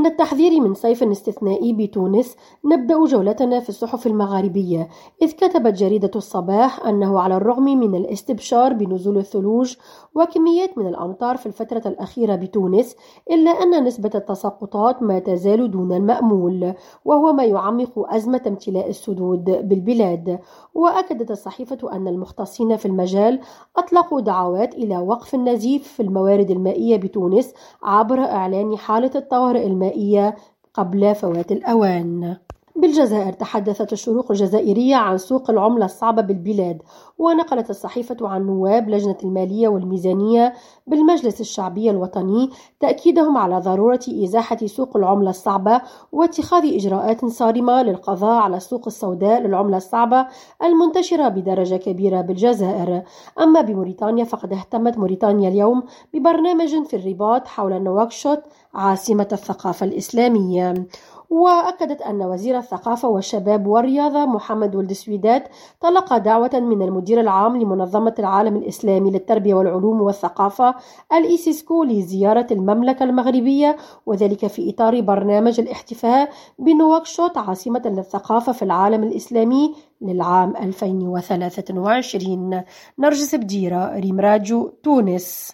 من التحذير من صيف استثنائي بتونس نبدأ جولتنا في الصحف المغاربية إذ كتبت جريدة الصباح أنه على الرغم من الاستبشار بنزول الثلوج وكميات من الأمطار في الفترة الأخيرة بتونس إلا أن نسبة التساقطات ما تزال دون المأمول وهو ما يعمق أزمة امتلاء السدود بالبلاد. وأكدت الصحيفة أن المختصين في المجال أطلقوا دعوات إلى وقف النزيف في الموارد المائية بتونس عبر إعلان حالة الطوارئ المائية قبل فوات الأوان. بالجزائر تحدثت الشروق الجزائرية عن سوق العملة الصعبة بالبلاد ونقلت الصحيفة عن نواب لجنة المالية والميزانية بالمجلس الشعبي الوطني تأكيدهم على ضرورة إزاحة سوق العملة الصعبة واتخاذ إجراءات صارمة للقضاء على السوق السوداء للعملة الصعبة المنتشرة بدرجة كبيرة بالجزائر. أما بموريتانيا فقد اهتمت موريتانيا اليوم ببرنامج في الرباط حول نواكشوط عاصمة الثقافة الإسلامية. وأكدت أن وزير الثقافة والشباب والرياضة محمد ولد سويدات تلقى دعوة من المدير العام لمنظمة العالم الإسلامي للتربية والعلوم والثقافة الإيسيسكو لزيارة المملكة المغربية وذلك في إطار برنامج الاحتفاء بنواكشوط عاصمة للثقافة في العالم الإسلامي للعام 2023 نرجس بديرة ريم راديو تونس.